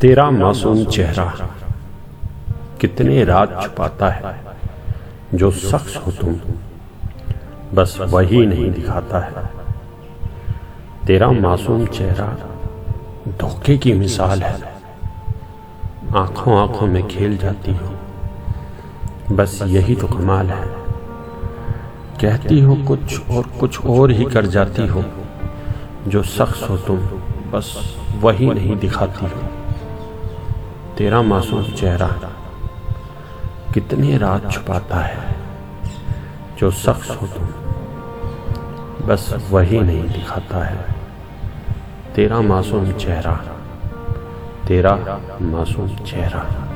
तेरा मासूम चेहरा कितने राज छुपाता है, जो शख्स हो तुम। बस वही नहीं दिखाता है। तेरा मासूम चेहरा धोखे की मिसाल है। आँखों आँखों में खेल जाती हो। बस यही तो कमाल है। कहती हो कुछ और कुछ और ही कर जाती हो, जो शख्स हो तुम। बस वही नहीं दिखाती हो। तेरा मासूम चेहरा कितनी रात छुपाता है जो शख्स हो तुम। बस वही नहीं दिखाता है। तेरा मासूम चेहरा, तेरा मासूम चेहरा।